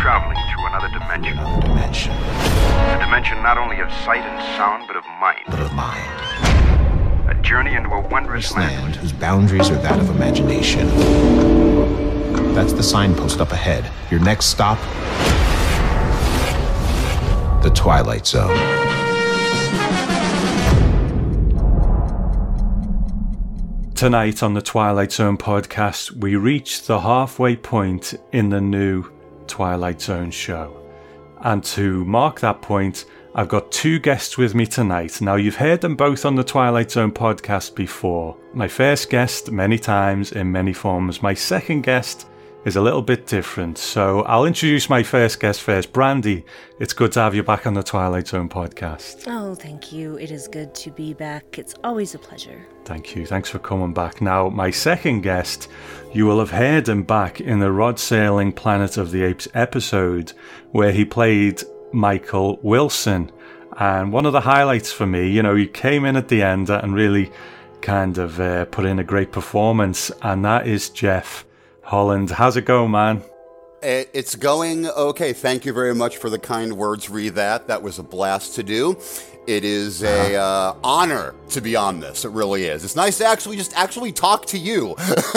traveling through another dimension. Another dimension. A dimension not only of sight and sound, but of mind. But of mind. A journey into a wondrous This land whose boundaries are that of imagination. That's the signpost up ahead. Your next stop the Twilight Zone. Tonight on the Twilight Zone podcast, we reach the halfway point in the new Twilight Zone show. And to mark that point, I've got two guests with me tonight. Now, you've heard them both on the Twilight Zone podcast before. My first guest, many times in many forms. My second guest, is a little bit different. So I'll introduce my first guest first. Brandy, it's good to have you back on the Twilight Zone podcast. Oh, thank you. It is good to be back. It's always a pleasure. Thank you. Thanks for coming back. Now, my second guest, you will have heard him back in the Rod Serling Planet of the Apes episode where he played Michael Wilson. And one of the highlights for me, you know, he came in at the end and really kind of uh, put in a great performance, and that is Jeff Holland. How's it going, man? It's going okay. Thank you very much for the kind words. Read that. That was a blast to do. It is a uh, honor to be on this. It really is. It's nice to actually just actually talk to you.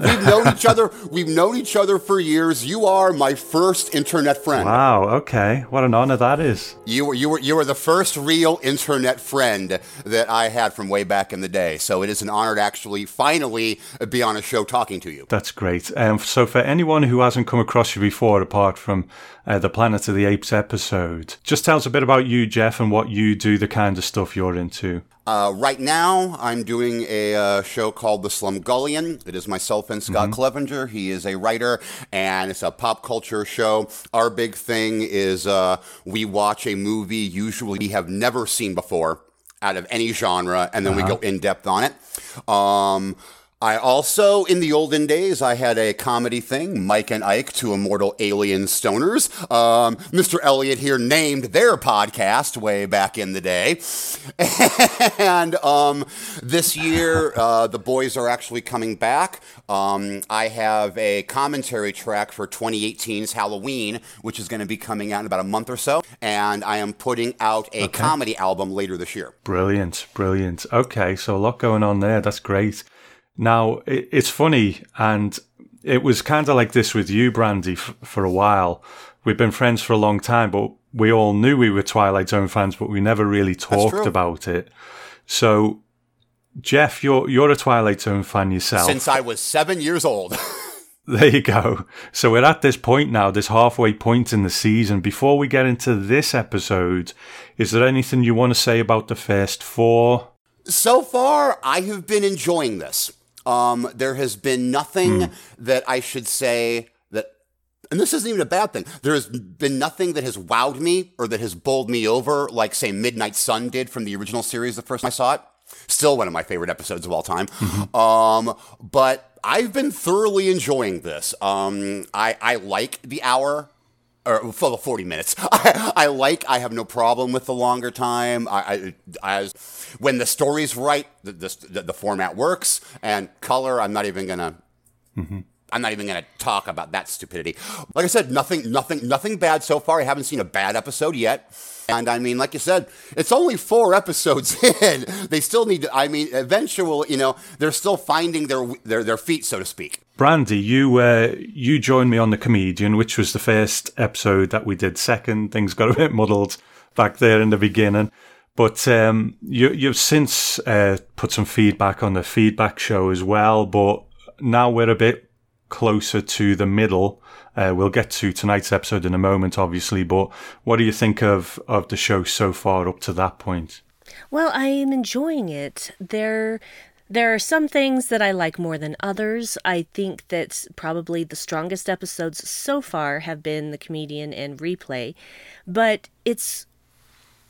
We've known each other. We've known each other for years. You are my first internet friend. Wow. Okay. What an honor that is. You were you were you were the first real internet friend that I had from way back in the day. So it is an honor to actually finally be on a show talking to you. That's great. Um, so for anyone who hasn't come across you before, apart from uh, the Planet of the Apes episode, just tell us a bit about you, Jeff, and what you do, the kind of stuff you're into. Uh, right now, I'm doing a uh, show called The Slumgullion. It is myself and Scott mm-hmm. Clevenger. He is a writer, and it's a pop culture show. Our big thing is uh, we watch a movie usually we have never seen before out of any genre, and then uh-huh. we go in depth on it. Um, I also, in the olden days, I had a comedy thing, Mike and Ike, two immortal alien stoners. Um, Mr. Elliot here named their podcast way back in the day. and um, this year, uh, the boys are actually coming back. Um, I have a commentary track for 2018's Halloween, which is going to be coming out in about a month or so. And I am putting out a okay. comedy album later this year. Brilliant, brilliant. Okay, so a lot going on there. That's great. Now, it's funny, and it was kind of like this with you, Brandy, f- for a while. We've been friends for a long time, but we all knew we were Twilight Zone fans, but we never really talked about it. So, Jeff, you're you're a Twilight Zone fan yourself. Since I was seven years old. there you go. So we're at this point now, this halfway point in the season. Before we get into this episode, is there anything you want to say about the first four? So far, I have been enjoying this. Um, there has been nothing mm. that I should say that, and this isn't even a bad thing. There has been nothing that has wowed me or that has bowled me over, like say Midnight Sun did from the original series the first time I saw it. Still one of my favorite episodes of all time. Mm-hmm. Um, but I've been thoroughly enjoying this. Um, I, I like the hour or for the 40 minutes. I, I, like, I have no problem with the longer time. I, I, I when the story's right, the, the, the, format works, and color, I'm not even gonna. Mm-hmm. I'm not even to talk about that stupidity. Like I said, nothing, nothing, nothing bad so far. I haven't seen a bad episode yet. And I mean, like you said, it's only four episodes in. They still need to, I mean, eventually, you know, they're still finding their, their, their feet, so to speak. Brandy, you uh, you joined me on the comedian, which was the first episode that we did. Second, things got a bit muddled back there in the beginning, but um, you, you've since uh, put some feedback on the feedback show as well. But now we're a bit closer to the middle. Uh, we'll get to tonight's episode in a moment, obviously. But what do you think of of the show so far up to that point? Well, I am enjoying it. There there are some things that I like more than others. I think that probably the strongest episodes so far have been the comedian and replay, but it's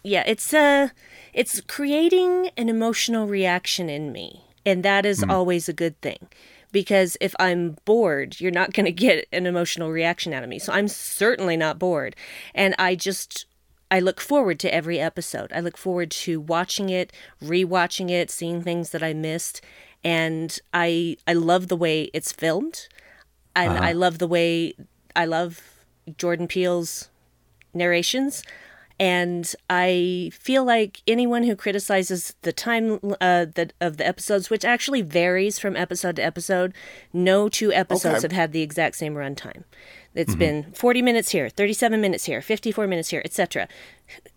yeah, it's uh it's creating an emotional reaction in me, and that is mm. always a good thing. Because if I'm bored, you're not going to get an emotional reaction out of me. So I'm certainly not bored. And I just I look forward to every episode. I look forward to watching it, rewatching it, seeing things that I missed, and I I love the way it's filmed, and uh-huh. I love the way I love Jordan Peele's narrations. And I feel like anyone who criticizes the time uh, that of the episodes, which actually varies from episode to episode, no two episodes Okay. have had the exact same runtime. It's been 40 minutes here, 37 minutes here, 54 minutes here, etc.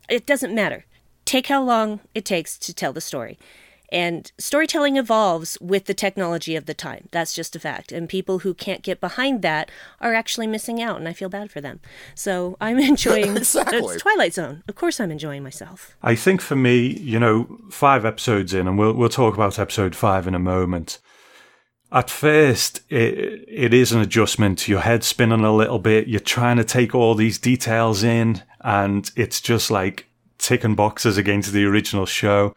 It doesn't matter. Take how long it takes to tell the story. And storytelling evolves with the technology of the time. That's just a fact. And people who can't get behind that are actually missing out, and I feel bad for them. So I'm enjoying Exactly. it's Twilight Zone. Of course, I'm enjoying myself. I think for me, you know, five episodes in, and we'll we'll talk about episode five in a moment. At first, it, it is an adjustment. Your head's spinning a little bit. You're trying to take all these details in, and it's just like ticking boxes against the original show.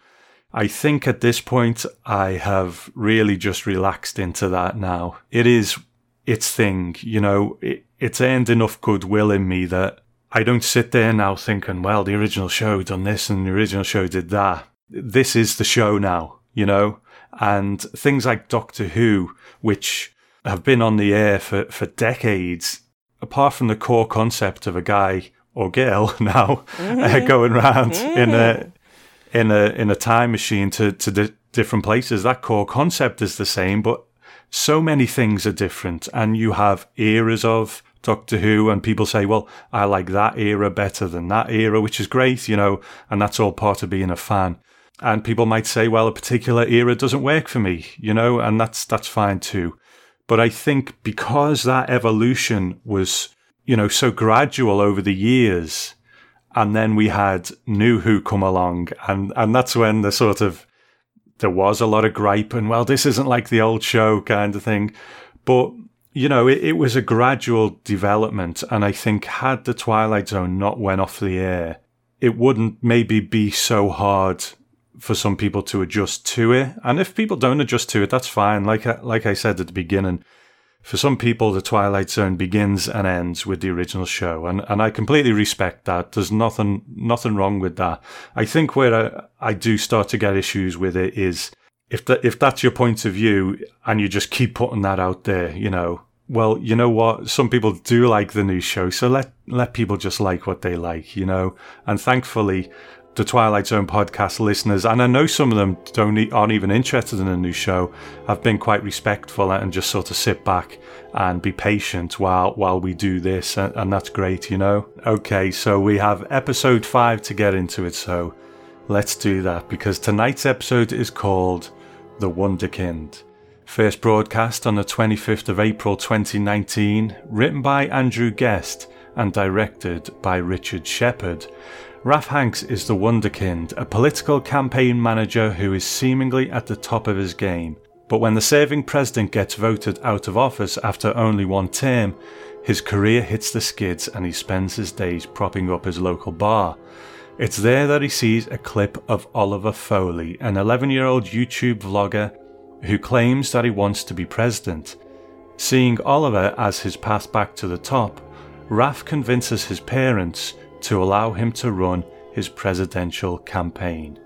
I think at this point, I have really just relaxed into that now. It is its thing, you know, it, it's earned enough goodwill in me that I don't sit there now thinking, well, the original show done this and the original show did that. This is the show now, you know? And things like Doctor Who, which have been on the air for, for decades, apart from the core concept of a guy or girl now uh, going around in a in a in a time machine to to di- different places, that core concept is the same, but so many things are different, and you have eras of Doctor Who, and people say, "Well, I like that era better than that era," which is great, you know, and that's all part of being a fan. And people might say, "Well, a particular era doesn't work for me," you know, and that's that's fine too. But I think because that evolution was, you know, so gradual over the years, and then we had New Who come along, and and that's when the sort of there was a lot of gripe and well, this isn't like the old show kind of thing, but you know, it, it was a gradual development, and I think had the Twilight Zone not went off the air, it wouldn't maybe be so hard for some people to adjust to it. And if people don't adjust to it, that's fine. Like like I said at the beginning, for some people, the Twilight Zone begins and ends with the original show, and and I completely respect that. There's nothing nothing wrong with that. I think where I, I do start to get issues with it is if that if that's your point of view and you just keep putting that out there, you know. Well, you know what? Some people do like the new show, so let let people just like what they like, you know. And thankfully, the Twilight Zone podcast listeners, and I know some of them don't aren't even interested in a new show, have been quite respectful and just sort of sit back and be patient while while we do this, and, and that's great, you know. Okay, so we have episode five to get into it, so let's do that because tonight's episode is called The Wunderkind. First broadcast on the 25th of April 2019, written by Andrew Guest and directed by Richard Shepard. Ralph Hanks is the Wunderkind, a political campaign manager who is seemingly at the top of his game. But when the serving president gets voted out of office after only one term, his career hits the skids and he spends his days propping up his local bar. It's there that he sees a clip of Oliver Foley, an 11 year old YouTube vlogger who claims that he wants to be president. Seeing Oliver as his path back to the top, Raph convinces his parents to allow him to run his presidential campaign.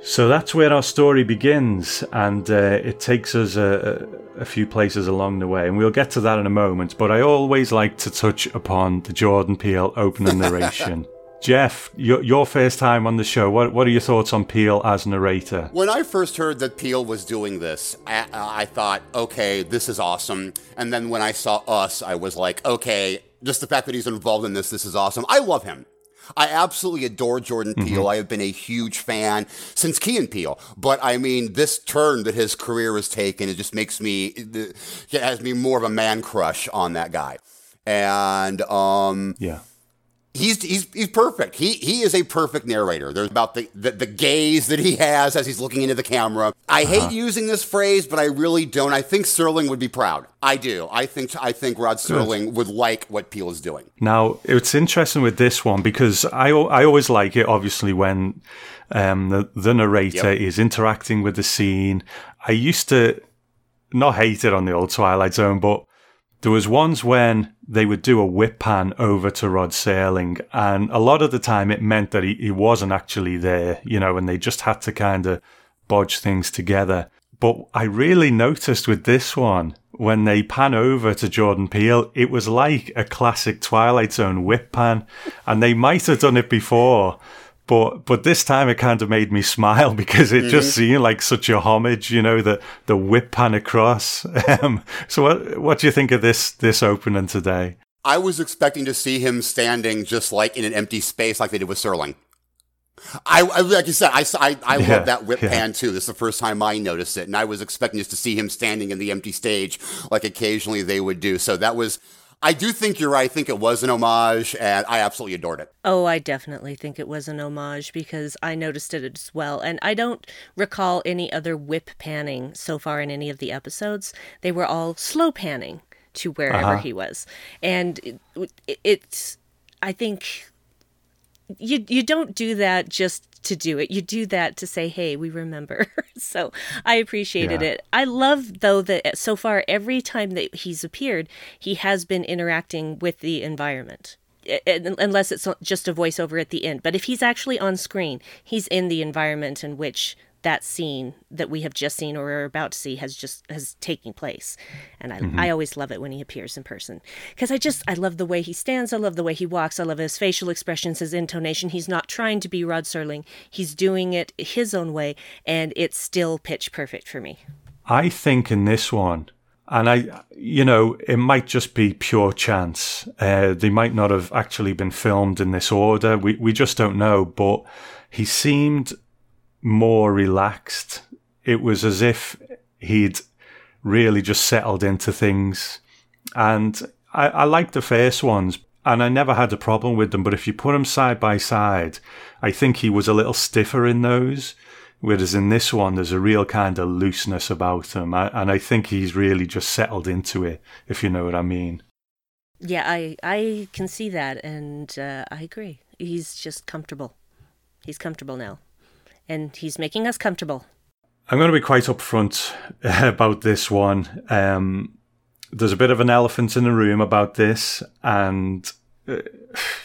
So that's where our story begins, and uh, it takes us a, a, a few places along the way, and we'll get to that in a moment. But I always like to touch upon the Jordan Peele opening narration. Jeff, your, your first time on the show, what, what are your thoughts on Peele as narrator? When I first heard that Peele was doing this, I, I thought, okay, this is awesome. And then when I saw Us, I was like, okay, just the fact that he's involved in this, this is awesome. I love him. I absolutely adore Jordan Peele. I have been a huge fan since Key and Peele. But I mean, this turn that his career has taken, it just makes me, it has me more of a man crush on that guy. And um, Yeah. He's he's he's perfect. He he is a perfect narrator. There's about the, the the gaze that he has as he's looking into the camera. I hate using this phrase, but I really don't. I think Serling would be proud. I do. I think I think Rod Serling would like what Peele is doing. Now, it's interesting with this one because I, I always like it, obviously, when um, the, the narrator Yep. is interacting with the scene. I used to not hate it on the old Twilight Zone, but there was ones when they would do a whip pan over to Rod Serling, and a lot of the time it meant that he, he wasn't actually there, you know, and they just had to kind of bodge things together. But I really noticed with this one when they pan over to Jordan Peele, it was like a classic Twilight Zone whip pan, and they might have done it before. But but this time it kind of made me smile because it mm-hmm. just seemed like such a homage, you know, the the whip pan across. Um, so what what do you think of this this opening today? I was expecting to see him standing just like in an empty space, like they did with Serling. I, I like you said, I, I, I yeah, love that whip yeah. pan too. This is the first time I noticed it, and I was expecting just to see him standing in the empty stage, like occasionally they would do. So that was. I do think you're right. I think it was an homage, and I absolutely adored it. Oh, I definitely think it was an homage because I noticed it as well. And I don't recall any other whip panning so far in any of the episodes. They were all slow panning to wherever uh-huh. he was. And it, it, it's, I think you you don't do that just to do it. You do that to say, "Hey, we remember." so I appreciated yeah. it. I love though that so far every time that he's appeared, he has been interacting with the environment. Unless it's just a voiceover at the end. But if he's actually on screen, he's in the environment in which that scene that we have just seen or are about to see has just has taking place and i, mm-hmm. I always love it when he appears in person because i just i love the way he stands i love the way he walks i love his facial expressions his intonation he's not trying to be rod serling he's doing it his own way and it's still pitch perfect for me i think in this one and I, you know, it might just be pure chance. Uh, they might not have actually been filmed in this order. We we just don't know. But he seemed more relaxed. It was as if he'd really just settled into things. And I, I like the first ones, and I never had a problem with them. But if you put them side by side, I think he was a little stiffer in those. Whereas in this one, there's a real kind of looseness about him. And I think he's really just settled into it, if you know what I mean. Yeah, I, I can see that. And uh, I agree. He's just comfortable. He's comfortable now and he's making us comfortable. I'm going to be quite upfront about this one. Um, there's a bit of an elephant in the room about this, and uh,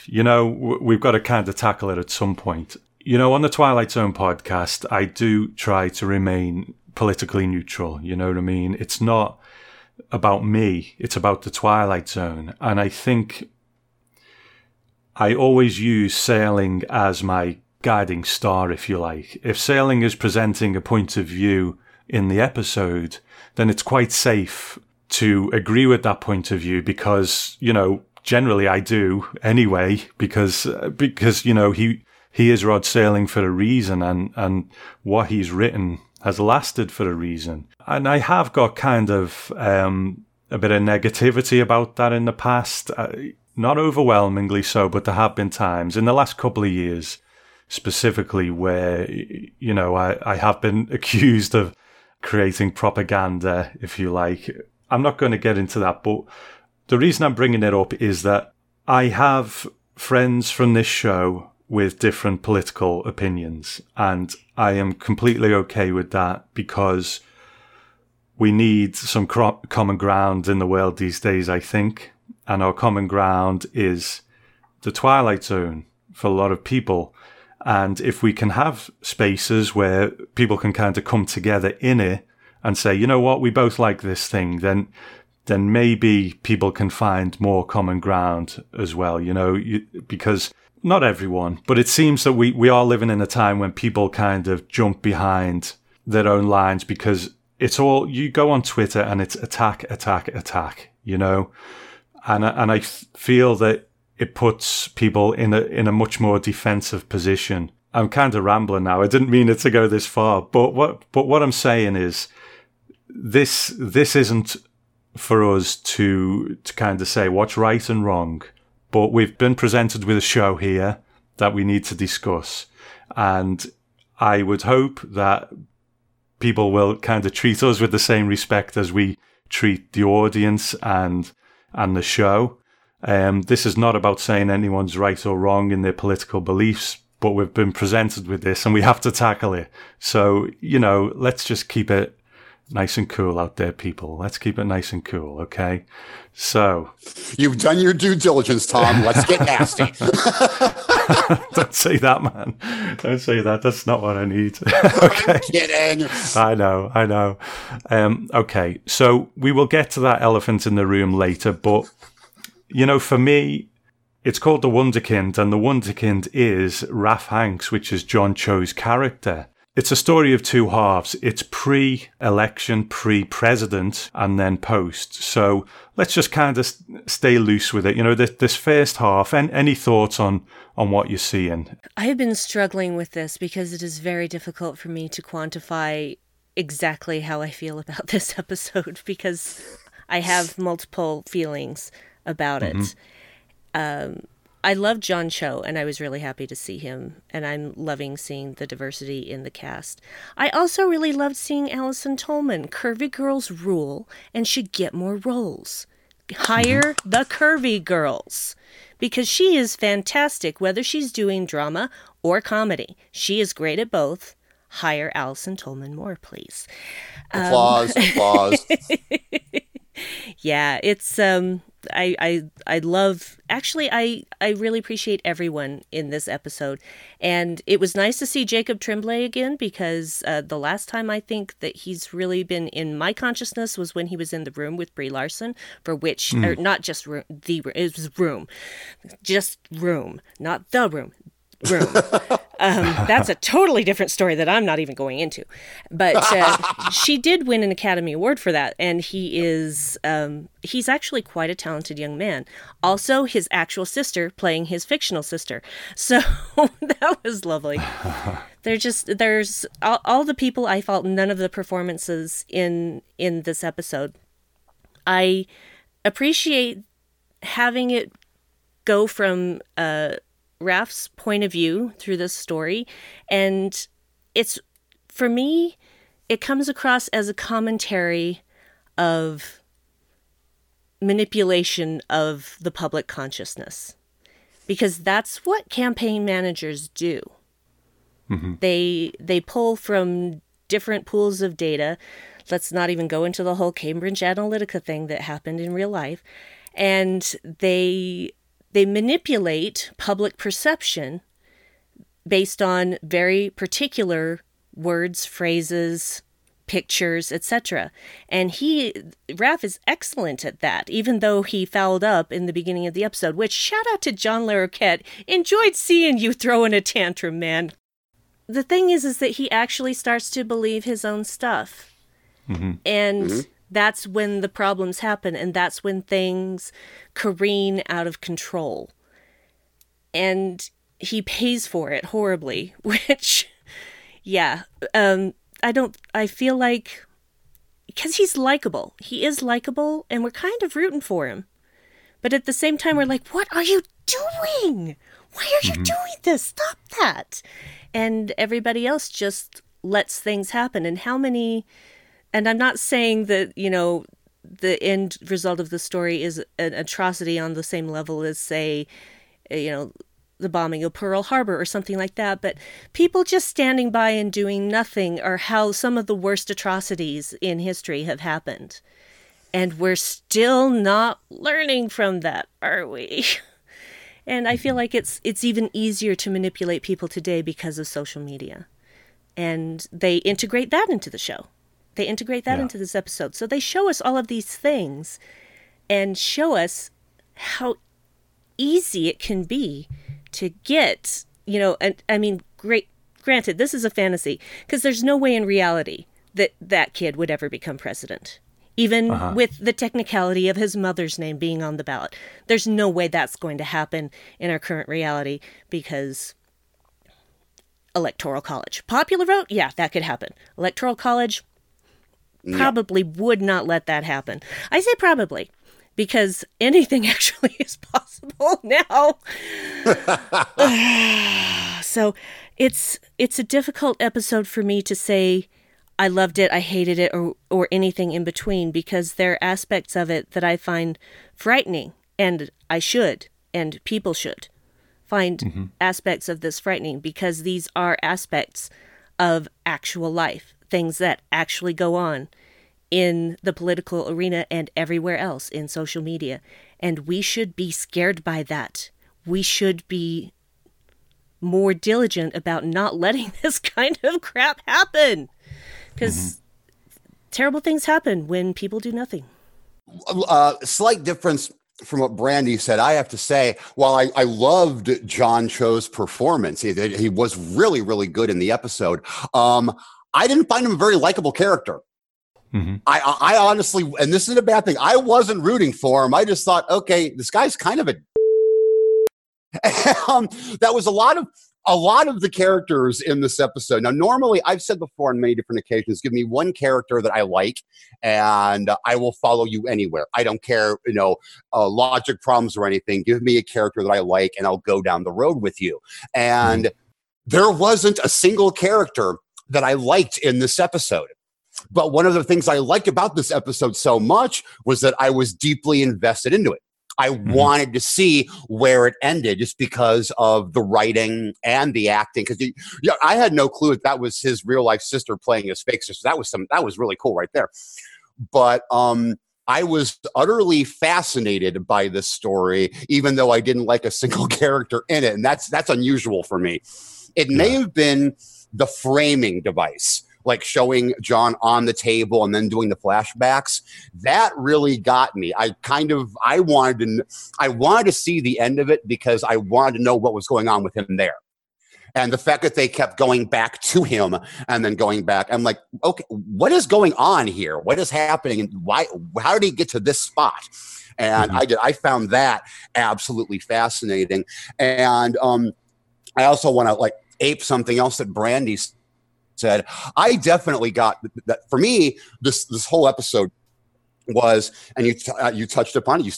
you know we've got to kind of tackle it at some point. You know, on the Twilight Zone podcast, I do try to remain politically neutral. You know what I mean? It's not about me; it's about the Twilight Zone, and I think I always use Serling as my guiding star, if you like. If Serling is presenting a point of view in the episode, then it's quite safe to agree with that point of view because, you know, generally I do anyway, because, because, you know, he, he is Rod Serling for a reason and, and what he's written has lasted for a reason. And I have got kind of, um, a bit of negativity about that in the past. Uh, not overwhelmingly so, but there have been times in the last couple of years specifically where, you know, I, I have been accused of creating propaganda, if you like. I'm not going to get into that, but the reason I'm bringing it up is that I have friends from this show with different political opinions, and I am completely okay with that because we need some common ground in the world these days, I think. And our common ground is the Twilight Zone for a lot of people. And if we can have spaces where people can kind of come together in it and say, you know what, we both like this thing, then then maybe people can find more common ground as well, you know, you, because not everyone, but it seems that we, we are living in a time when people kind of jump behind their own lines because it's all, you go on Twitter and it's attack, attack, attack, you know, and, and I feel that it puts people in a in a much more defensive position. I'm kind of rambling now. I didn't mean it to go this far, but what but what I'm saying is this this isn't for us to to kind of say what's right and wrong, but we've been presented with a show here that we need to discuss, and I would hope that people will kind of treat us with the same respect as we treat the audience and and the show. Um, this is not about saying anyone's right or wrong in their political beliefs, but we've been presented with this and we have to tackle it. So, you know, let's just keep it Nice and cool out there, people. Let's keep it nice and cool, okay? So. You've done your due diligence, Tom. Let's get nasty. Don't say that, man. Don't say that. That's not what I need. okay. I'm kidding. I know, I know. Um, okay, so we will get to that elephant in the room later, but, you know, for me, it's called The Wunderkind, and The Wunderkind is Raph Hanks, which is John Cho's character. It's a story of two halves. It's pre election, pre president, and then post. So let's just kind of stay loose with it. You know, this, this first half, and any thoughts on, on what you're seeing? I have been struggling with this because it is very difficult for me to quantify exactly how I feel about this episode because I have multiple feelings about it. Mm-hmm. Um, I love John Cho, and I was really happy to see him, and I'm loving seeing the diversity in the cast. I also really loved seeing Allison Tolman. Curvy girls rule and should get more roles. Hire mm-hmm. the curvy girls because she is fantastic, whether she's doing drama or comedy. She is great at both. Hire Allison Tolman more, please. Applause, um, applause. yeah, it's um I, I I love actually I I really appreciate everyone in this episode, and it was nice to see Jacob Tremblay again because uh, the last time I think that he's really been in my consciousness was when he was in the room with Brie Larson, for which mm. or not just room the it was room, just room, not the room, room. Um, that's a totally different story that I'm not even going into. But uh, she did win an Academy Award for that, and he is um, he's actually quite a talented young man. Also, his actual sister playing his fictional sister, so that was lovely. They're just there's all, all the people I felt none of the performances in in this episode. I appreciate having it go from uh Raph's point of view through this story. And it's, for me, it comes across as a commentary of manipulation of the public consciousness because that's what campaign managers do. Mm-hmm. They they pull from different pools of data. Let's not even go into the whole Cambridge Analytica thing that happened in real life. And they they manipulate public perception based on very particular words, phrases, pictures, etc. And he, Raph is excellent at that, even though he fouled up in the beginning of the episode, which shout out to John Larroquette. Enjoyed seeing you throwing a tantrum, man. The thing is, is that he actually starts to believe his own stuff. Mm-hmm. And mm-hmm that's when the problems happen and that's when things careen out of control. And he pays for it horribly, which yeah, um I don't I feel like because he's likable. He is likable and we're kind of rooting for him. But at the same time we're like, "What are you doing? Why are you mm-hmm. doing this? Stop that." And everybody else just lets things happen and how many and I'm not saying that, you know, the end result of the story is an atrocity on the same level as, say, eh, you know, the bombing of Pearl Harbor or something like that, but people just standing by and doing nothing are how some of the worst atrocities in history have happened. And we're still not learning from that, are we? and I feel mm-hmm. like it's it's even easier to manipulate people today because of social media. And they integrate that into the show. They integrate that yeah. into this episode. So they show us all of these things and show us how easy it can be to get, you know, and I mean, great granted, this is a fantasy because there's no way in reality that that kid would ever become president. Even uh-huh. with the technicality of his mother's name being on the ballot, there's no way that's going to happen in our current reality because electoral college. Popular vote, yeah, that could happen. Electoral college, probably would not let that happen. I say probably because anything actually is possible now. so it's it's a difficult episode for me to say I loved it, I hated it, or or anything in between because there are aspects of it that I find frightening, and I should, and people should find mm-hmm. aspects of this frightening because these are aspects of actual life things that actually go on in the political arena and everywhere else in social media. And we should be scared by that. We should be more diligent about not letting this kind of crap happen. Because mm-hmm. terrible things happen when people do nothing. Uh, slight difference from what Brandy said, I have to say, while I, I loved John Cho's performance, he, he was really, really good in the episode. Um, I didn't find him a very likable character. Mm-hmm. I, I honestly, and this isn't a bad thing. I wasn't rooting for him. I just thought, okay, this guy's kind of a. um, that was a lot of a lot of the characters in this episode. Now, normally, I've said before on many different occasions, give me one character that I like, and uh, I will follow you anywhere. I don't care, you know, uh, logic problems or anything. Give me a character that I like, and I'll go down the road with you. And mm-hmm. there wasn't a single character that I liked in this episode. But one of the things I liked about this episode so much was that I was deeply invested into it. I mm-hmm. wanted to see where it ended just because of the writing and the acting. Because yeah, I had no clue that that was his real life sister playing his fake sister. That was some that was really cool right there. But um, I was utterly fascinated by this story, even though I didn't like a single character in it, and that's that's unusual for me. It yeah. may have been the framing device like showing John on the table and then doing the flashbacks. That really got me. I kind of I wanted to I wanted to see the end of it because I wanted to know what was going on with him there. And the fact that they kept going back to him and then going back, I'm like, okay, what is going on here? What is happening? And why? How did he get to this spot? And mm-hmm. I did. I found that absolutely fascinating. And um, I also want to like ape something else that Brandy said, I definitely got that. For me, this this whole episode was, and you uh, you touched upon it. You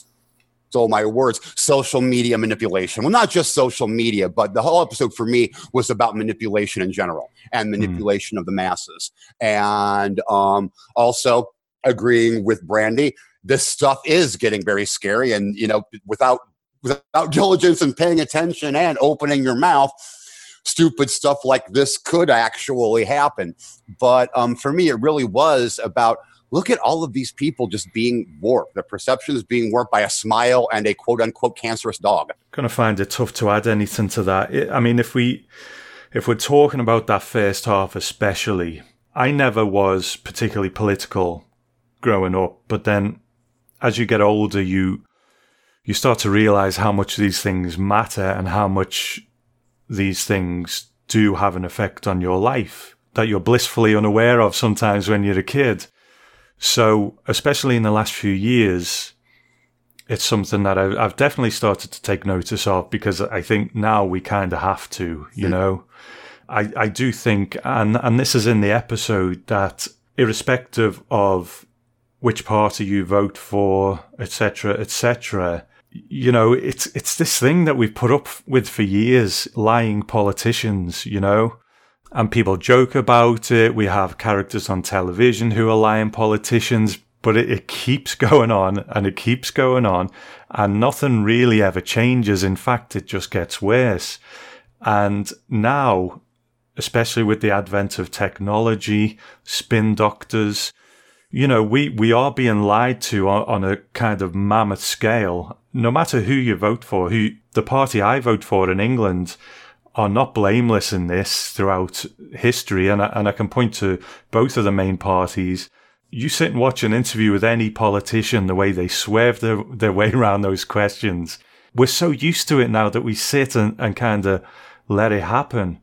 stole my words. Social media manipulation. Well, not just social media, but the whole episode for me was about manipulation in general and hmm. manipulation mm. of the masses, and um, also agreeing with Brandy. This stuff is getting very scary, and you know, without without diligence and paying attention and opening your mouth stupid stuff like this could actually happen. But um, for me, it really was about look at all of these people just being warped. The perception is being warped by a smile and a quote unquote cancerous dog. Gonna find it tough to add anything to that. I mean, if we if we're talking about that first half, especially, I never was particularly political growing up, but then as you get older, you you start to realize how much these things matter and how much these things do have an effect on your life that you're blissfully unaware of sometimes when you're a kid. So, especially in the last few years, it's something that I've, I've definitely started to take notice of because I think now we kind of have to, you know. I, I do think, and, and this is in the episode, that irrespective of which party you vote for, etc., etc., you know, it's it's this thing that we've put up with for years, lying politicians, you know, and people joke about it. We have characters on television who are lying politicians, but it, it keeps going on and it keeps going on, and nothing really ever changes. In fact, it just gets worse. And now, especially with the advent of technology, spin doctors, you know, we, we are being lied to on, on, a kind of mammoth scale no matter who you vote for, who the party I vote for in England are not blameless in this throughout history, and I, and I can point to both of the main parties. You sit and watch an interview with any politician, the way they swerve their, their way around those questions. We're so used to it now that we sit and, and kind of let it happen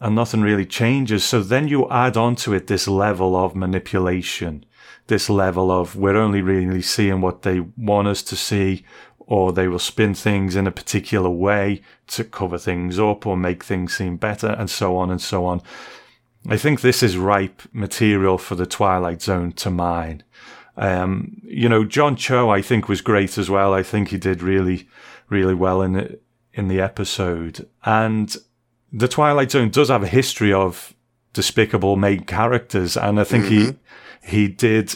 and nothing really changes. So then you add onto it this level of manipulation this level of we're only really seeing what they want us to see, or they will spin things in a particular way to cover things up or make things seem better, and so on and so on. I think this is ripe material for the Twilight Zone to mine. Um, you know, John Cho, I think, was great as well. I think he did really, really well in the, in the episode. And the Twilight Zone does have a history of despicable main characters, and I think mm-hmm. he he did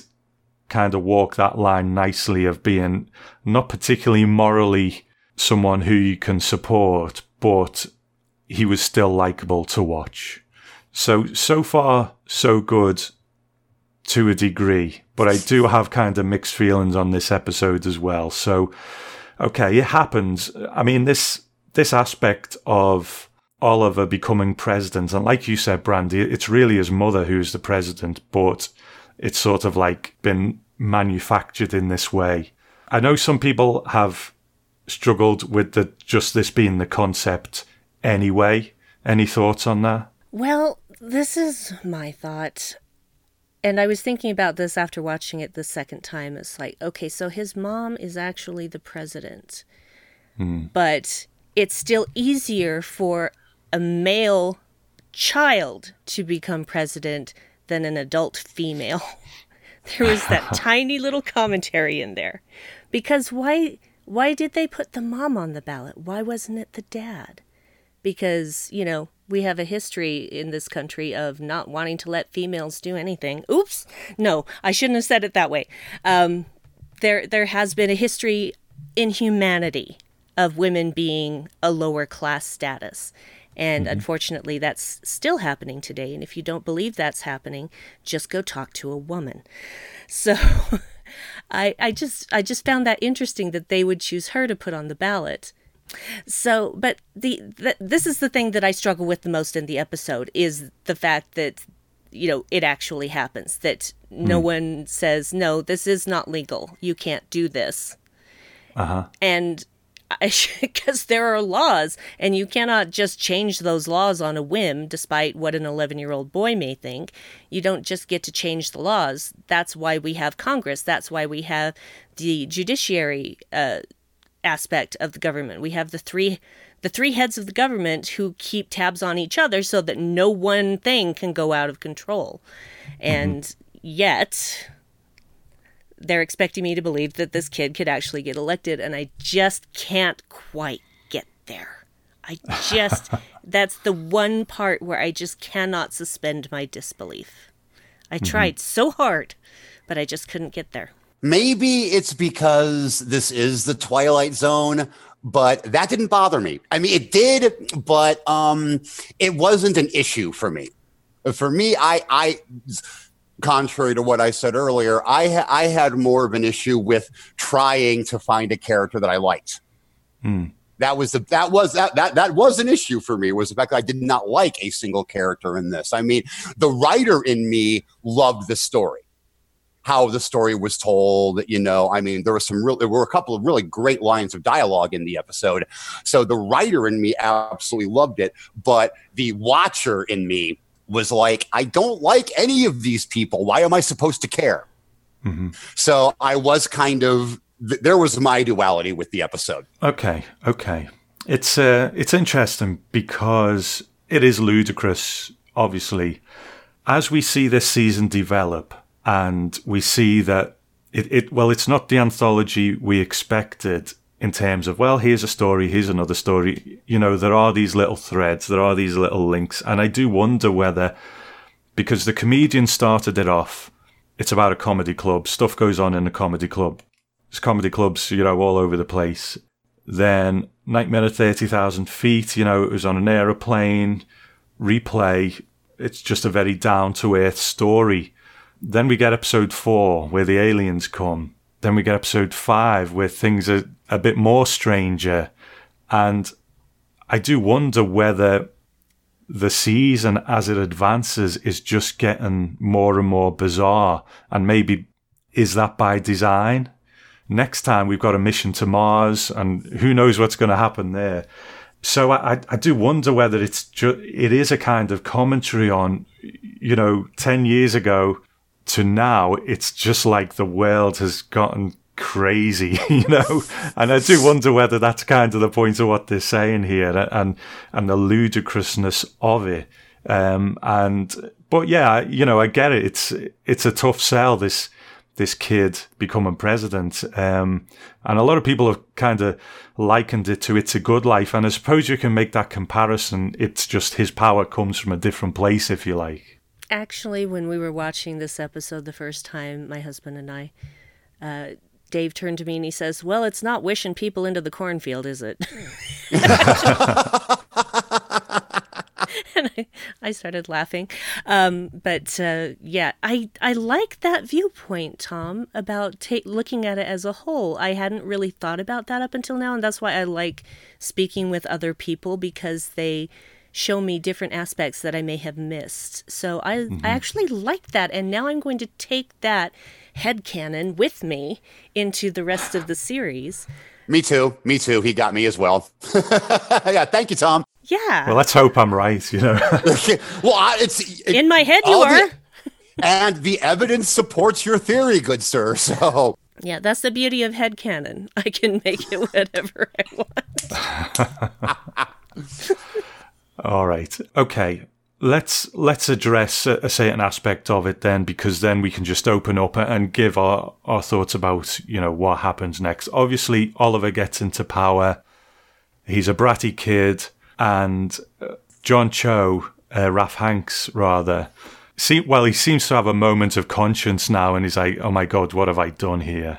kind of walk that line nicely of being not particularly morally someone who you can support, but he was still likable to watch. So, so far, so good. to a degree, but I do have kind of mixed feelings on this episode as well. So, okay, it happens. I mean, this this aspect of Oliver becoming president, and like you said, Brandy, it's really his mother who's the president, but it's sort of like been manufactured in this way. I know some people have struggled with the just this being the concept anyway. Any thoughts on that? Well, this is my thought. And I was thinking about this after watching it the second time. It's like, okay, so his mom is actually the president. Hmm. But it's still easier for a male child to become president than an adult female. there was that tiny little commentary in there. Because why why did they put the mom on the ballot? Why wasn't it the dad? Because, you know, we have a history in this country of not wanting to let females do anything. Oops. No, I shouldn't have said it that way. Um, there there has been a history in humanity of women being a lower class status. And unfortunately, that's still happening today. And if you don't believe that's happening, just go talk to a woman. So I, I just I just found that interesting that they would choose her to put on the ballot. So, but the, the this is the thing that I struggle with the most in the episode is the fact that you know it actually happens that no one says no this is not legal you can't do this Uh-huh. and because there are laws and you cannot just change those laws on a whim despite what an 11 year old boy may think. You don't just get to change the laws. That's why we have congress. That's why we have the judiciary uh, aspect of the government. We have the three the three heads of the government who keep tabs on each other so that no one thing can go out of control. And yet they're expecting me to believe that this kid could actually get elected, and I just can't quite get there. I just, that's the one part where I just cannot suspend my disbelief. I tried so hard, but I just couldn't get there. Maybe it's because this is the Twilight Zone, but that didn't bother me. I mean, it did, but um, it wasn't an issue for me. For me, I, I, contrary to what I said earlier, I, ha- I had more of an issue with trying to find a character that I liked. Hmm. That was the that was that that that was an issue for me. Was the fact that I did not like a single character in this. I mean, the writer in me loved the story how the story was told. You know, I mean, there was some real, there were a couple of really great lines of dialogue in the episode. So the writer in me absolutely loved it, but the watcher in me was like, I don't like any of these people. Why am I supposed to care? So I was kind of, th- there was my duality with the episode. Okay, okay. It's uh, it's interesting because it is ludicrous, obviously. As we see this season develop, and we see that it, it well, it's not the anthology we expected in terms of well, here's a story, here's another story. You know, there are these little threads, there are these little links, and I do wonder whether because the comedian started it off, it's about a comedy club. Stuff goes on in a comedy club. There's comedy clubs, you know, all over the place. Then Nightmare at 30,000 feet, you know, it was on an aeroplane, replay. It's just a very down to earth story. Then we get episode four where the aliens come. Then we get episode five where things are a bit more stranger. And I do wonder whether the season as it advances is just getting more and more bizarre. And maybe is that by design? Next time we've got a mission to Mars, and who knows what's going to happen there. So I, I- do wonder whether it's ju- it is a kind of commentary on, you know, ten years ago to now. It's just like the world has gotten crazy, you know. And I do wonder whether that's kind of the point of what they're saying here, and and the ludicrousness of it. Um, and but yeah, you know, I get it. It's it's a tough sell. This this kid becoming president. Um, and a lot of people have kind of likened it to It's a Good Life. And I suppose you can make that comparison. It's just his power comes from a different place, if you like. Actually, when we were watching this episode the first time, my husband and I, uh, Dave turned to me and he says, Well, it's not wishing people into the cornfield, is it? and I started laughing. Um, but uh, yeah, I I like that viewpoint, Tom, about ta- looking at it as a whole. I hadn't really thought about that up until now, and that's why I like speaking with other people because they show me different aspects that I may have missed. So I mm-hmm. I actually like that, and now I'm going to take that head headcanon with me into the rest of the series. Me too. Me too. He got me as well. yeah. Thank you, Tom. Yeah. Well, let's hope I'm right. You know. well, I, it's it, in my head. You are. The, and the evidence supports your theory, good sir. So. Yeah, that's the beauty of head headcanon. I can make it whatever I want. All right. Okay let's let's address a, a, certain aspect of it then because then we can just open up and give our, our thoughts about you know what happens next. Obviously oliver gets into power. He's a bratty kid. And uh, john cho uh, Raph Hanks rather see well he seems to have a moment of conscience now and he's like oh my god what have i done here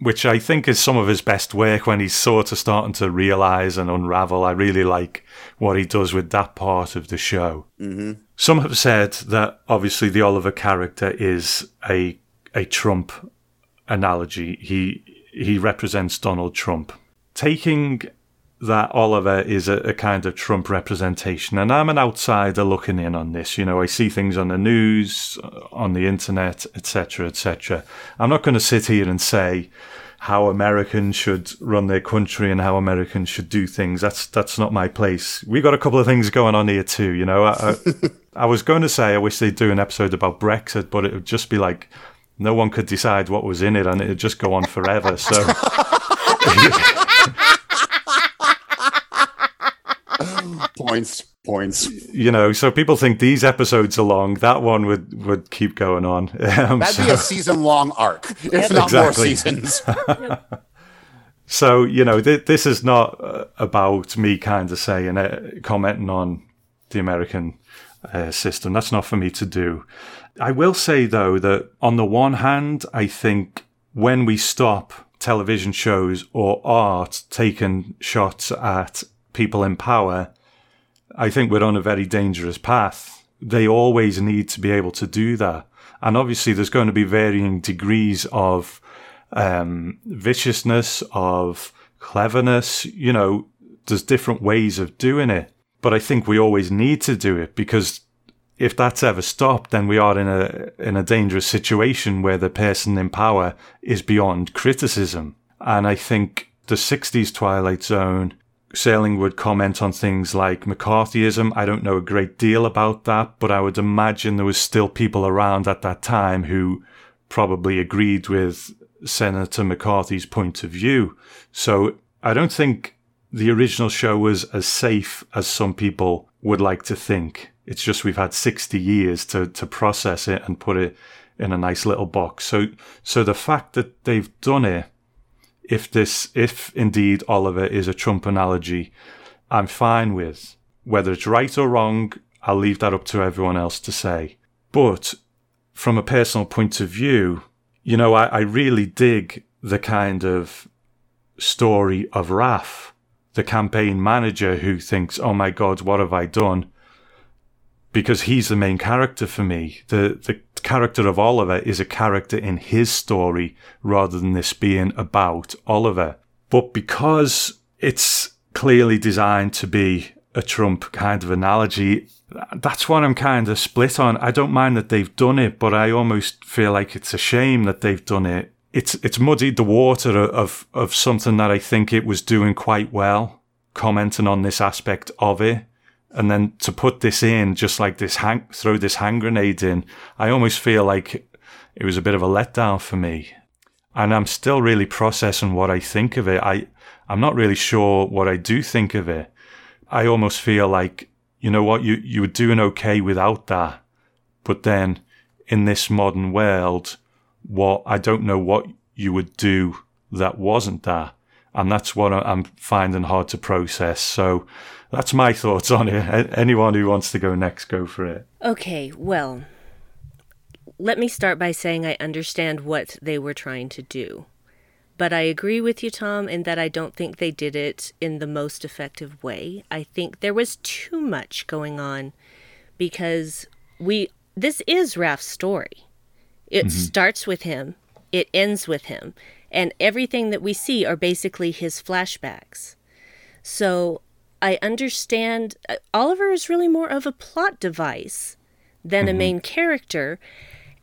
which I think is some of his best work when he's sort of starting to realize and unravel. I really like what he does with that part of the show. Mm-hmm. Some have said that obviously the Oliver character is a a Trump analogy. He he represents Donald Trump. Taking that Oliver is a, a, kind of Trump representation, and I'm an outsider looking in on this. You know, I see things on the news, on the internet, etc., etc. I'm not going to sit here and say how Americans should run their country and how Americans should do things. That's that's not my place. We got a couple of things going on here too. You know, I, I, I was going to say I wish they'd do an episode about Brexit, but it would just be like no one could decide what was in it, and it'd just go on forever. So. points points. You know so people think these episodes are long. That one would would keep going on. Um, that'd so. be a season long arc if not exactly. more seasons. So you know th- this is not uh, about me kind of saying uh, commenting on the american uh, system. That's not for me to do. I will say though that on the one hand i think when we stop television shows or art taking shots at people in power I think we're on a very dangerous path. They always need to be able to do that. And obviously, there's going to be varying degrees of um, viciousness, of cleverness. You know, there's different ways of doing it. But I think we always need to do it because if that's ever stopped, then we are in a in a dangerous situation where the person in power is beyond criticism. And I think the '60s Twilight Zone Serling would comment on things like McCarthyism. I don't know a great deal about that, but I would imagine there was still people around at that time who probably agreed with Senator McCarthy's point of view. So I don't think the original show was as safe as some people would like to think. It's just we've had 60 years to, to process it and put it in a nice little box. So, so the fact that they've done it if this, if indeed Oliver is a Trump analogy, I'm fine with. Whether it's right or wrong, I'll leave that up to everyone else to say. But from a personal point of view, you know, I, I really dig the kind of story of Raph, the campaign manager who thinks, oh my God, what have I done? Because he's the main character for me. The, the character of Oliver is a character in his story rather than this being about Oliver. But because it's clearly designed to be a Trump kind of analogy, that's what I'm kind of split on. I don't mind that they've done it, but I almost feel like it's a shame that they've done it. It's it's muddied the water of of something that I think it was doing quite well, commenting on this aspect of it. And then to put this in, just like this hang, throw this hand grenade in, I almost feel like it was a bit of a letdown for me. And I'm still really processing what I think of it. I, I'm not really sure what I do think of it. I almost feel like, you know what, you, you were doing okay without that. But then in this modern world, what, I don't know what you would do that wasn't that. And that's what I'm finding hard to process. So, that's my thoughts on it. Anyone who wants to go next, go for it. Okay, well, let me start by saying I understand what they were trying to do. But I agree with you, Tom, in that I don't think they did it in the most effective way. I think there was too much going on because we this is Raph's story. It mm-hmm. starts with him, it ends with him, and everything that we see are basically his flashbacks. So I understand uh, Oliver is really more of a plot device than a main character.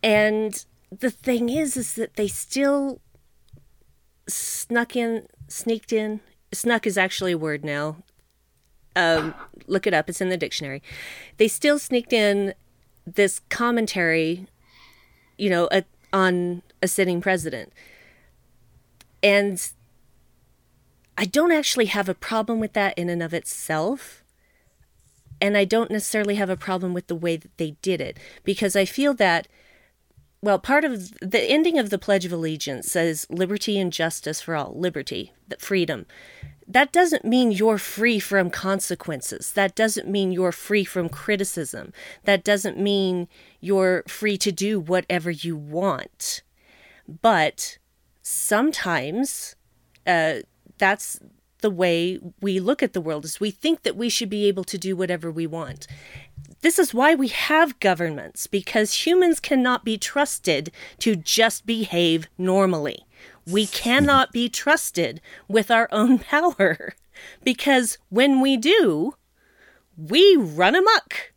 And the thing is, is that they still snuck in, sneaked in. Snuck is actually a word now. Um, look it up, it's in the dictionary. They still sneaked in this commentary, you know, a, on a sitting president. And I don't actually have a problem with that in and of itself. And I don't necessarily have a problem with the way that they did it because I feel that, well, part of the ending of the Pledge of Allegiance says liberty and justice for all, liberty, freedom. That doesn't mean you're free from consequences. That doesn't mean you're free from criticism. That doesn't mean you're free to do whatever you want. But sometimes uh, that's the way we look at the world is we think that we should be able to do whatever we want. This is why we have governments because humans cannot be trusted to just behave normally. We cannot be trusted with our own power because when we do we run amok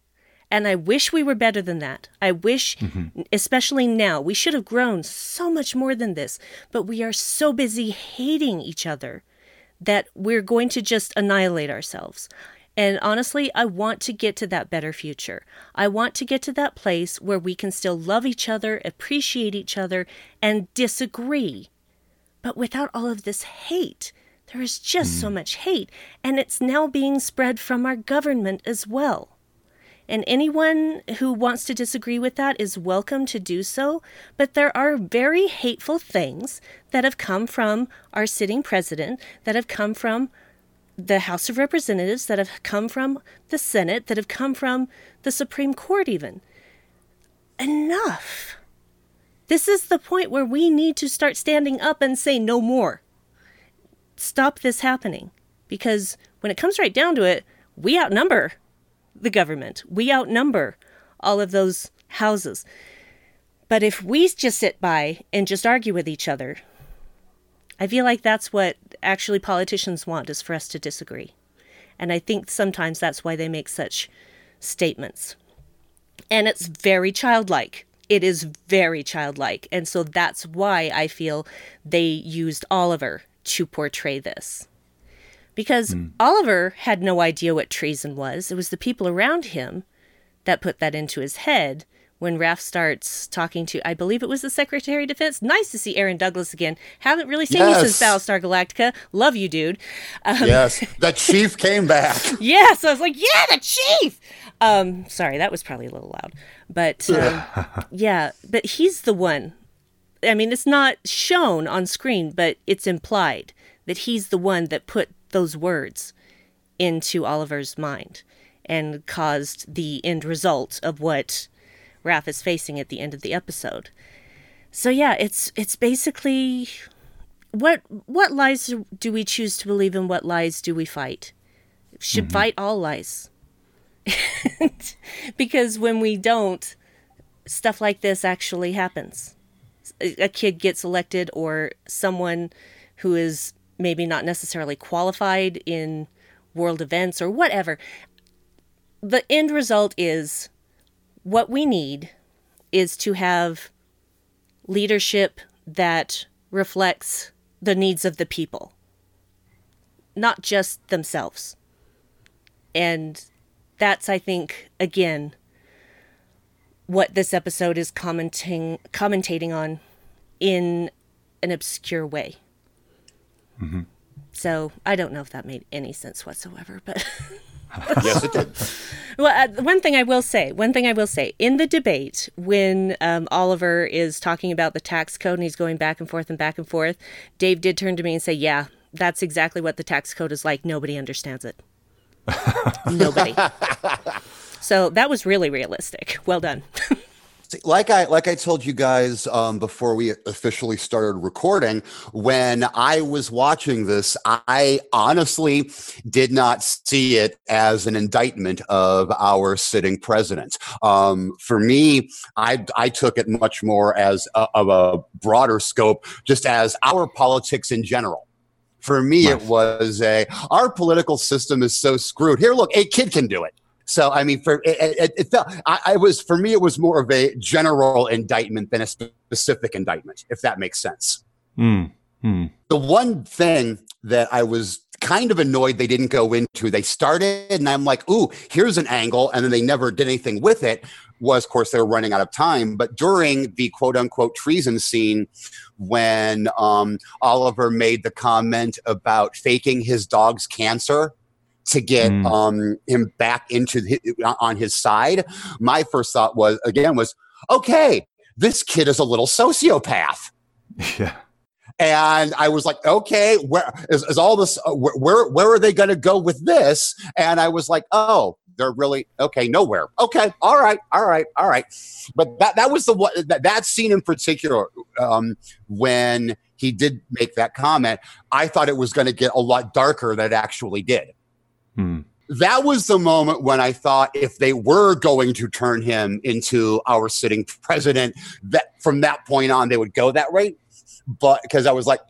and I wish we were better than that. I wish, mm-hmm. especially now, we should have grown so much more than this, but we are so busy hating each other that we're going to just annihilate ourselves. And honestly, I want to get to that better future. I want to get to that place where we can still love each other, appreciate each other, and disagree. But without all of this hate, there is just so hmm. much hate, and it's now being spread from our government as well. And anyone who wants to disagree with that is welcome to do so. But there are very hateful things that have come from our sitting president, that have come from the House of Representatives, that have come from the Senate, that have come from the Supreme Court, even. Enough. This is the point where we need to start standing up and say no more. Stop this happening. Because when it comes right down to it, we outnumber the government. We outnumber all of those houses. But if we just sit by and just argue with each other, I feel like that's what actually politicians want is for us to disagree. And I think sometimes that's why they make such statements. And it's very childlike. It is very childlike. And so that's why I feel they used Oliver to portray this because Oliver had no idea what treason was. It was the people around him that put that into his head when Raph starts talking to, I believe it was the Secretary of Defense. Nice to see Aaron Douglas again. Haven't really seen you since Yes. Battlestar Galactica. Love you, dude. Um, yes, the chief came back. yeah, so I was like, yeah, the chief. Um, sorry, that was probably a little loud, but um, yeah, but he's the one. I mean, it's not shown on screen, but it's implied that he's the one that put those words into Oliver's mind and caused the end result of what Raph is facing at the end of the episode. So yeah, it's it's basically what what lies do we choose to believe in? What lies do we fight? Should mm-hmm. fight all lies, because when we don't, stuff like this actually happens. A kid gets elected, or someone who is maybe not necessarily qualified in world events or whatever. The end result is what we need is to have leadership that reflects the needs of the people, not just themselves. And that's, I think, again, what this episode is commenting commentating on in an obscure way. So I don't know if that made any sense whatsoever, but yes, it did. well, uh, one thing I will say, one thing I will say, in the debate when um, Oliver is talking about the tax code and he's going back and forth and back and forth, Dave did turn to me and say, "Yeah, that's exactly what the tax code is like. Nobody understands it. Nobody." so that was really realistic. Well done. Like I like I told you guys um, before we officially started recording, when I was watching this, I honestly did not see it as an indictment of our sitting president. Um, for me, I I took it much more as a, of a broader scope, just as our politics in general. For me, nice. it was a our political system is so screwed. Here, look, a kid can do it. So I mean, for it, it, it felt I, I, was for me it was more of a general indictment than a specific indictment, if that makes sense. Mm. Mm. The one thing that I was kind of annoyed they didn't go into, they started, and I'm like, ooh, here's an angle, and then they never did anything with it. Was of course they were running out of time, but during the quote unquote treason scene, when um, Oliver made the comment about faking his dog's cancer to get mm. um, him back into the, on his side. My first thought was again was okay, this kid is a little sociopath. Yeah. And I was like, okay, where is, is all this? Uh, where where are they going to go with this? And I was like, oh, they're really okay. Nowhere. Okay, all right, all right, all right. But that that was the one that, that scene in particular um, when he did make that comment. I thought it was going to get a lot darker than it actually did. That was the moment when I thought if they were going to turn him into our sitting president, that from that point on they would go that way. But because I was like,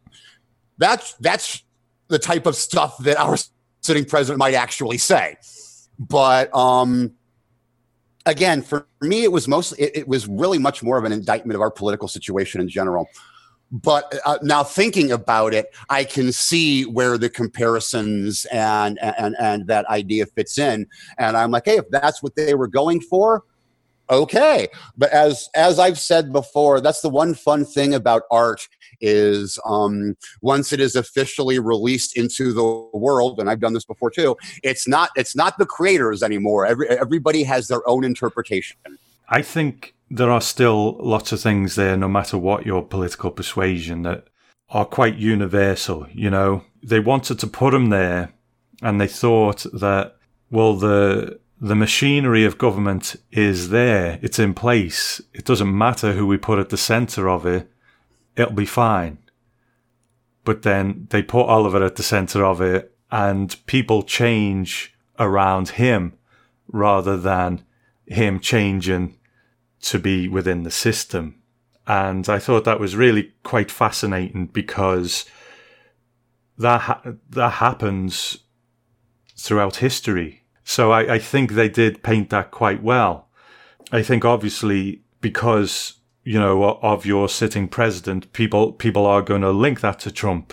that's that's the type of stuff that our sitting president might actually say. But um, again, for me, it was mostly it, it was really much more of an indictment of our political situation in general. But uh, now thinking about it, I can see where the comparisons and, and and that idea fits in. And I'm like, hey, if that's what they were going for, okay. But as as I've said before, that's the one fun thing about art is um, once it is officially released into the world, and I've done this before too. It's not it's not the creators anymore. Every, everybody has their own interpretation. I think there are still lots of things there, no matter what your political persuasion, that are quite universal. You know, they wanted to put them there, and they thought that well, the the machinery of government is there, it's in place. It doesn't matter who we put at the centre of it, it'll be fine. But then they put Oliver at the centre of it, and people change around him rather than him changing to be within the system. And I thought that was really quite fascinating because that ha- that happens throughout history. So I, I think they did paint that quite well. I think obviously because you know of your sitting president, people people are going to link that to Trump.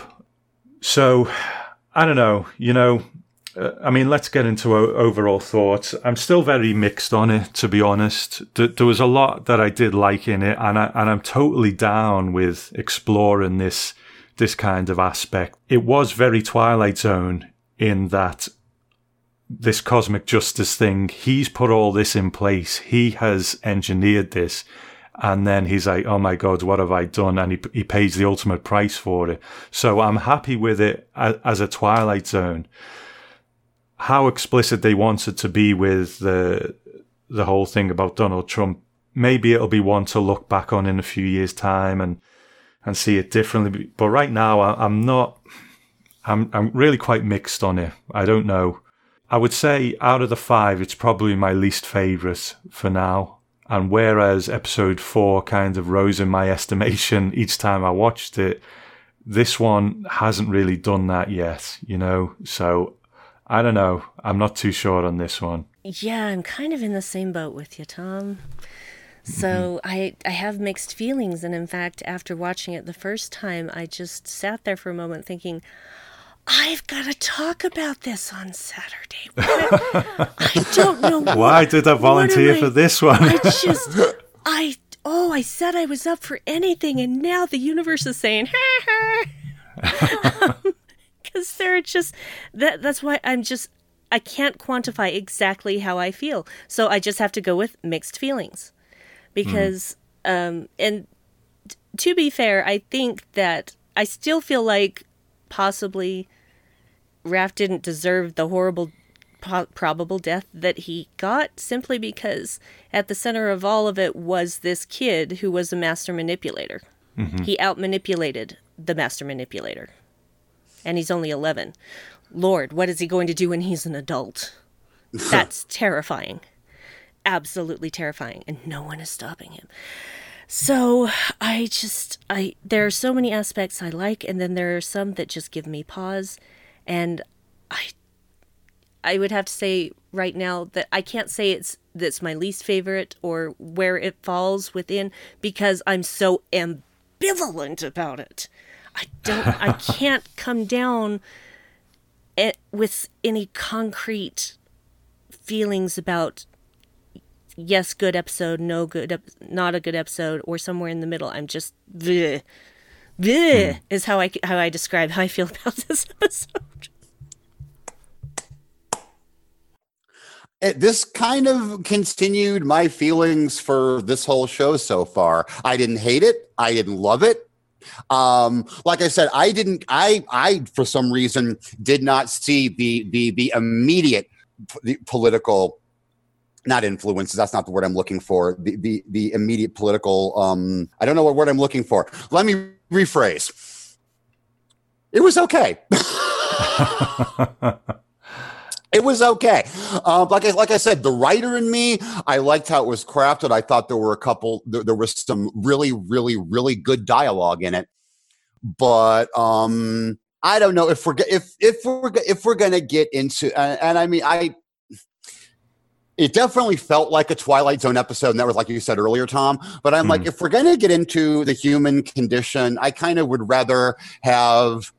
So I don't know. You know, uh, I mean, let's get into overall thoughts. I'm still very mixed on it, to be honest. D- there was a lot that I did like in it, and I and I'm totally down with exploring this this kind of aspect. It was very Twilight Zone in that this cosmic justice thing. He's put all this in place. He has engineered this. And then he's like, oh my God, what have I done? And he, he pays the ultimate price for it. So I'm happy with it as, as a Twilight Zone how explicit they wanted to be with the the whole thing about Donald Trump. Maybe it'll be one to look back on in a few years' time and and see it differently. But right now, I, I'm not. I'm I'm really quite mixed on it. I don't know. I would say out of the five, it's probably my least favorite for now. And whereas episode four kind of rose in my estimation each time I watched it, this one hasn't really done that yet, you know? So I don't know. I'm not too sure on this one. Yeah, I'm kind of in the same boat with you, Tom. So mm-hmm. I I have mixed feelings and in fact after watching it the first time I just sat there for a moment thinking I've got to talk about this on Saturday. I don't know why did I volunteer for this one. I just I oh I said I was up for anything and now the universe is saying ha ha. um, because they're just that that's why I'm just I can't quantify exactly how I feel. So I just have to go with mixed feelings. Because mm. um and t- to be fair, I think that I still feel like possibly Raph didn't deserve the horrible po- probable death that he got simply because at the center of all of it was this kid who was a master manipulator. He out manipulated the master manipulator. And he's only 11. Lord, what is he going to do when he's an adult? That's terrifying. Absolutely terrifying. And no one is stopping him. So I just I there are so many aspects I like and then there are some that just give me pause and I I would have to say right now that I can't say it's that's my least favorite or where it falls within because I'm so ambivalent about it. I don't I can't come down it, with any concrete feelings about yes good episode no good ep- not a good episode or somewhere in the middle i'm just bleh. Bleh hmm. is how i how i describe how i feel about this episode It, this kind of continued my feelings for this whole show so far. I didn't hate it. I didn't love it. Um, like I said, I didn't. I I for some reason did not see the the the immediate p- the political. Not influences. That's not the word I'm looking for. The the the immediate political. Um, I don't know what word I'm looking for. Let me rephrase. It was okay. it was okay. Um, like I, like I said, the writer in me, I liked how it was crafted. I thought there were a couple. There, there was some really, really, really good dialogue in it. But um, I don't know if we're if if we're if we're gonna get into and, and I mean I. It definitely felt like a Twilight Zone episode, and that was like you said earlier, Tom. But I'm like, if we're going to get into the human condition, I kind of would rather have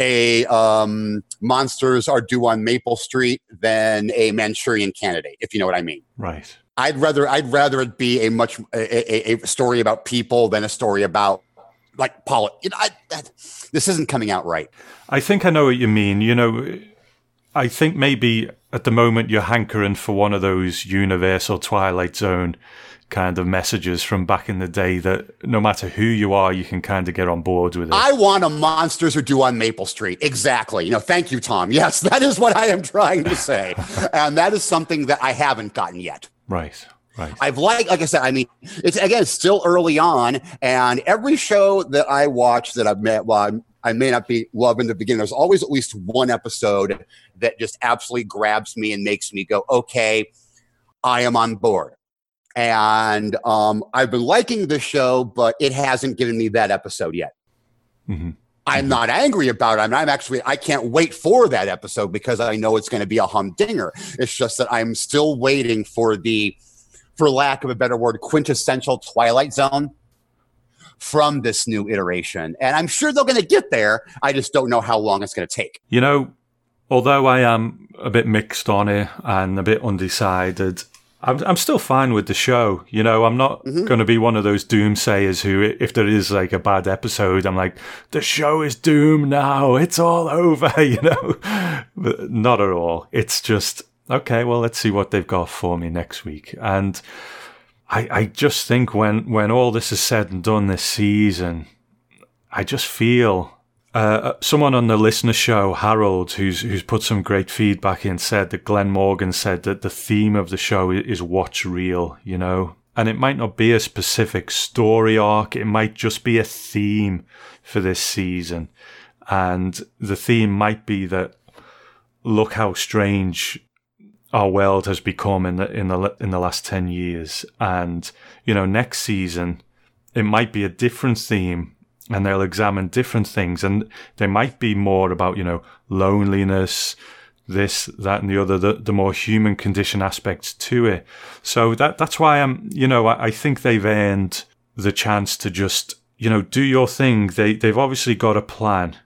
a um, monsters are due on Maple Street than a Manchurian Candidate, if you know what I mean. Right. I'd rather I'd rather it be a much a, a, a story about people than a story about like Paul. You know, I, that, this isn't coming out right. I think I know what you mean. You know, I think maybe at the moment you're hankering for one of those universal Twilight Zone kind of messages from back in the day that no matter who you are, you can kind of get on board with it. I want a monsters are due on Maple Street. Exactly. You know, thank you, Tom. Yes, that is what I am trying to say, and that is something that I haven't gotten yet. right. Right. I've like, like I said, I mean, it's again still early on, and every show that I watch that I've met, well, I may not be loving the beginning. There's always at least one episode that just absolutely grabs me and makes me go, okay, I am on board. And um, I've been liking the show, but it hasn't given me that episode yet. Mhm. I'm not angry about it. I'm, I'm actually, I can't wait for that episode because I know it's going to be a humdinger. It's just that I'm still waiting for the, for lack of a better word, quintessential Twilight Zone from this new iteration. And I'm sure they're going to get there. I just don't know how long it's going to take. You know, although I am a bit mixed on it and a bit undecided, I'm, I'm still fine with the show. You know, I'm not mm-hmm. going to be one of those doomsayers who, if there is like a bad episode, I'm like, the show is doomed now. It's all over, you know? But not at all. It's just, okay, well, let's see what they've got for me next week. And I, I just think when, when all this is said and done this season, I just feel uh, someone on the listener show, Harold, who's who's put some great feedback in, said that Glenn Morgan said that the theme of the show is what's real, you know, and it might not be a specific story arc; it might just be a theme for this season, and the theme might be that look how strange our world has become in the in the in the last 10 years. And you know next season it might be a different theme and they'll examine different things and they might be more about you know loneliness this that and the other the, the more human condition aspects to it so that that's why i'm you know I, I think they've earned the chance to just you know do your thing they they've obviously got a plan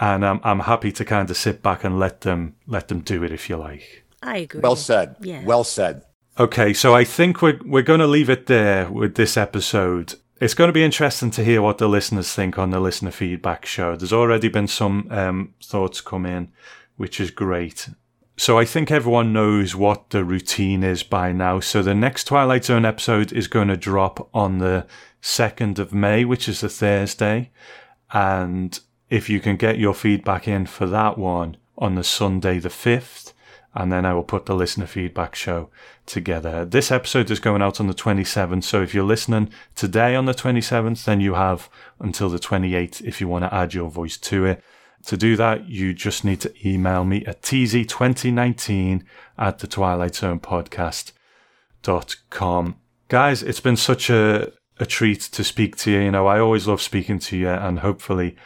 and i'm, I'm happy to kind of sit back and let them let them do it if you like i agree Well said. Yeah. Well said. Okay, so I think we're we're going to leave it there with this episode. It's going to be interesting to hear what the listeners think on the listener feedback show. There's already been some um, thoughts come in, which is great. So I think everyone knows what the routine is by now. So the next Twilight Zone episode is going to drop on the 2nd of May, which is a Thursday. And if you can get your feedback in for that one on the Sunday the 5th, and then I will put the listener feedback show together. This episode is going out on the 27th, so if you're listening today on the 27th, then you have until the 28th if you want to add your voice to it. To do that, you just need to email me at tz2019 at the Twilight Zone podcast.com. Guys, it's been such a, a treat to speak to you. You know, I always love speaking to you, and hopefully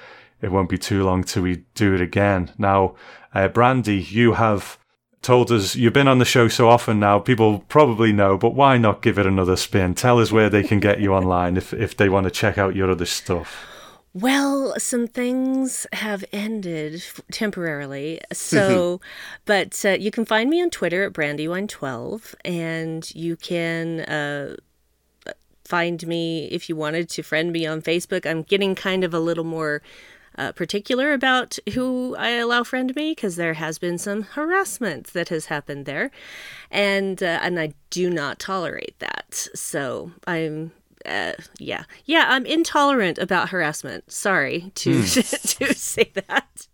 it won't be too long till we do it again. Now, uh, Brandy, you have told us you've been on the show so often now, people probably know, but why not give it another spin? Tell us where they can get you online if, if they want to check out your other stuff. Well, some things have ended temporarily. So, but uh, you can find me on Twitter at Brandywine12, and you can uh, find me if you wanted to friend me on Facebook. I'm getting kind of a little more uh, particular about who I allow friend me because there has been some harassment that has happened there, and uh, and I do not tolerate that. So I'm uh, yeah, yeah, I'm intolerant about harassment. Sorry to mm. to say that.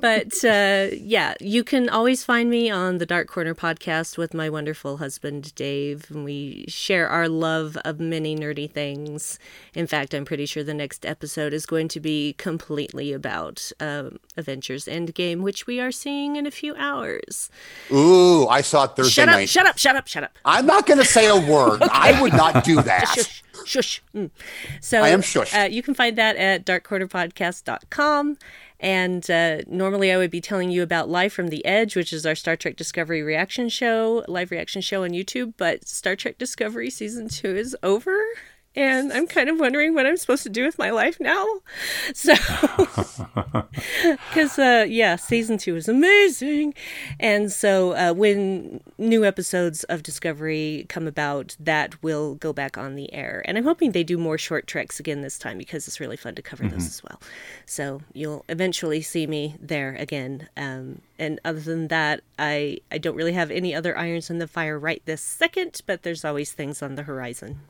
But uh, yeah, you can always find me on the Dark Corner podcast with my wonderful husband Dave, and we share our love of many nerdy things. In fact, I'm pretty sure the next episode is going to be completely about um, Avengers Endgame, which we are seeing in a few hours. Ooh, I saw it Thursday shut up, night. Shut up! Shut up! Shut up! I'm not going to say a word. okay. I would not do that. Shush. Shush. Mm. So I am shush. Uh, you can find that at darkcornerpodcast.com. And uh, normally I would be telling you about Live from the Edge, which is our Star Trek Discovery reaction show, live reaction show on YouTube. But Star Trek Discovery season two is over and I'm kind of wondering what I'm supposed to do with my life now. So, because uh, yeah, season two is amazing, and so uh, when new episodes of Discovery come about, that will go back on the air. And I'm hoping they do more short treks again this time because it's really fun to cover mm-hmm. those as well. So you'll eventually see me there again. Um, and other than that, I I don't really have any other irons in the fire right this second, but there's always things on the horizon.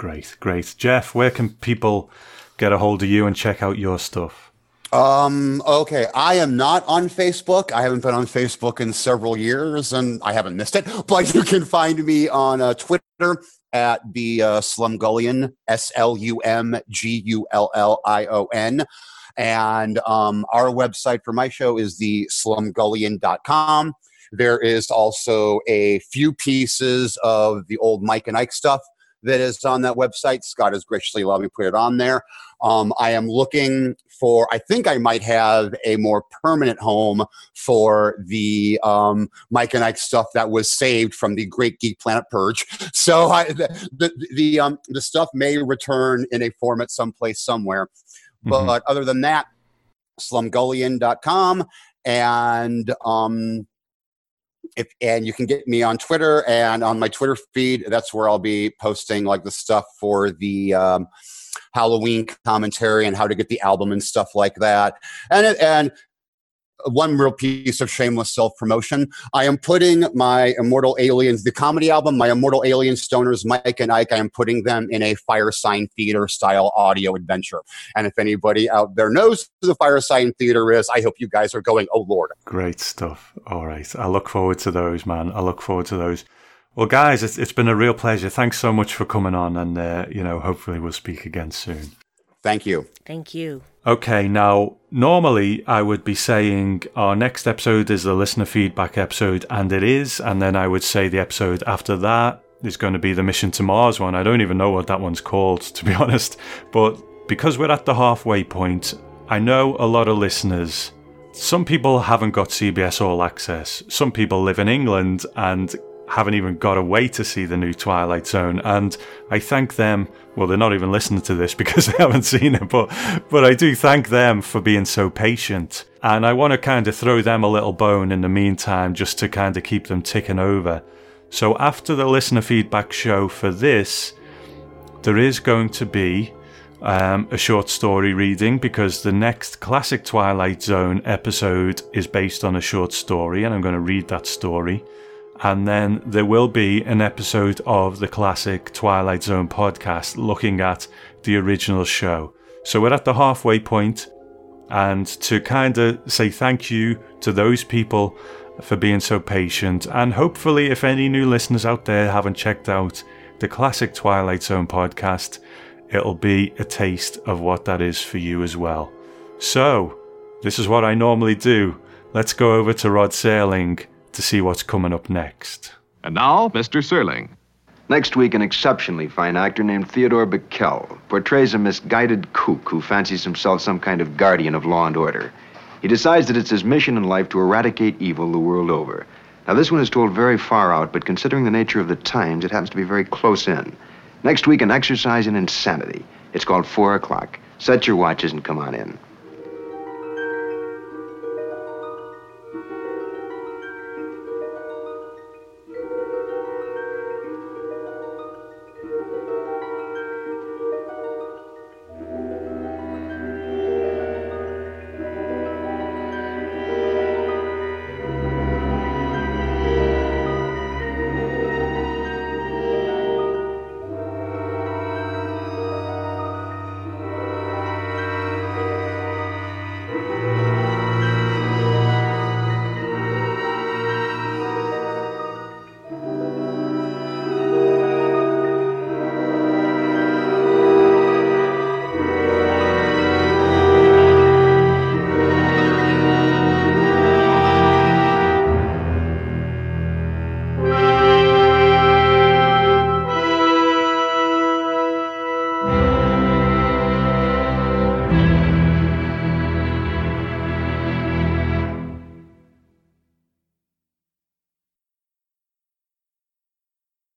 Great, great. Jeff, where can people get a hold of you and check out your stuff? Um, okay. I am not on Facebook. I haven't been on Facebook in several years and I haven't missed it, but you can find me on uh, Twitter at the uh, Slumgullion, S L U M G U L L I O N. And um, our website for my show is the slumgullion.com. There is also a few pieces of the old Mike and Ike stuff that is on that website. Scott has graciously allowed me to put it on there. Um, I am looking for, I think I might have a more permanent home for the um, Mike and Ike stuff that was saved from the Great Geek Planet Purge. So I, the, the, the, um, the stuff may return in a format someplace somewhere. Mm-hmm. But other than that, slumgullion.com and um, if and you can get me on Twitter and on my Twitter feed. That's where I'll be posting like the stuff for the um, Halloween commentary and how to get the album and stuff like that. And and one real piece of shameless self promotion. I am putting my Immortal Aliens, the comedy album, my Immortal Alien Stoners, Mike and Ike, I am putting them in a Firesign Theater style audio adventure. And if anybody out there knows who the Firesign Theater is, I hope you guys are going, oh Lord. Great stuff. All right. I look forward to those, man. I look forward to those. Well, guys, it's, it's been a real pleasure. Thanks so much for coming on. And, uh, you know, hopefully we'll speak again soon. Thank you. Thank you. Okay, now normally I would be saying our next episode is the listener feedback episode, and it is, and then I would say the episode after that is going to be the Mission to Mars one. I don't even know what that one's called, to be honest. But because we're at the halfway point, I know a lot of listeners. Some people haven't got CBS All Access. Some people live in England and haven't even got away to see the new Twilight Zone. And I thank them. Well, they're not even listening to this because they haven't seen it, but but I do thank them for being so patient. And I want to kind of throw them a little bone in the meantime, just to kind of keep them ticking over. So after the listener feedback show for this, there is going to be um, a short story reading because the next classic Twilight Zone episode is based on a short story, and I'm going to read that story and then there will be an episode of the classic Twilight Zone podcast looking at the original show. So we're at the halfway and to kind of say thank you to those people for being so patient. And hopefully, if any new listeners out there haven't checked out the classic Twilight Zone podcast, it'll be a taste of what that is for you as well. So, this is what I normally do. Let's go over to Rod Serling to see what's coming up next. And now, Mr. Serling. Next week, an exceptionally fine actor named Theodore Bikel portrays a misguided kook who fancies himself some kind of guardian of law and order. He decides that it's his mission in life to eradicate evil the world over. Now, this one is told very far out, but considering the nature of the times, it happens to be very close in. Next week, an exercise in insanity. It's called Four O'Clock. Set your watches and come on in.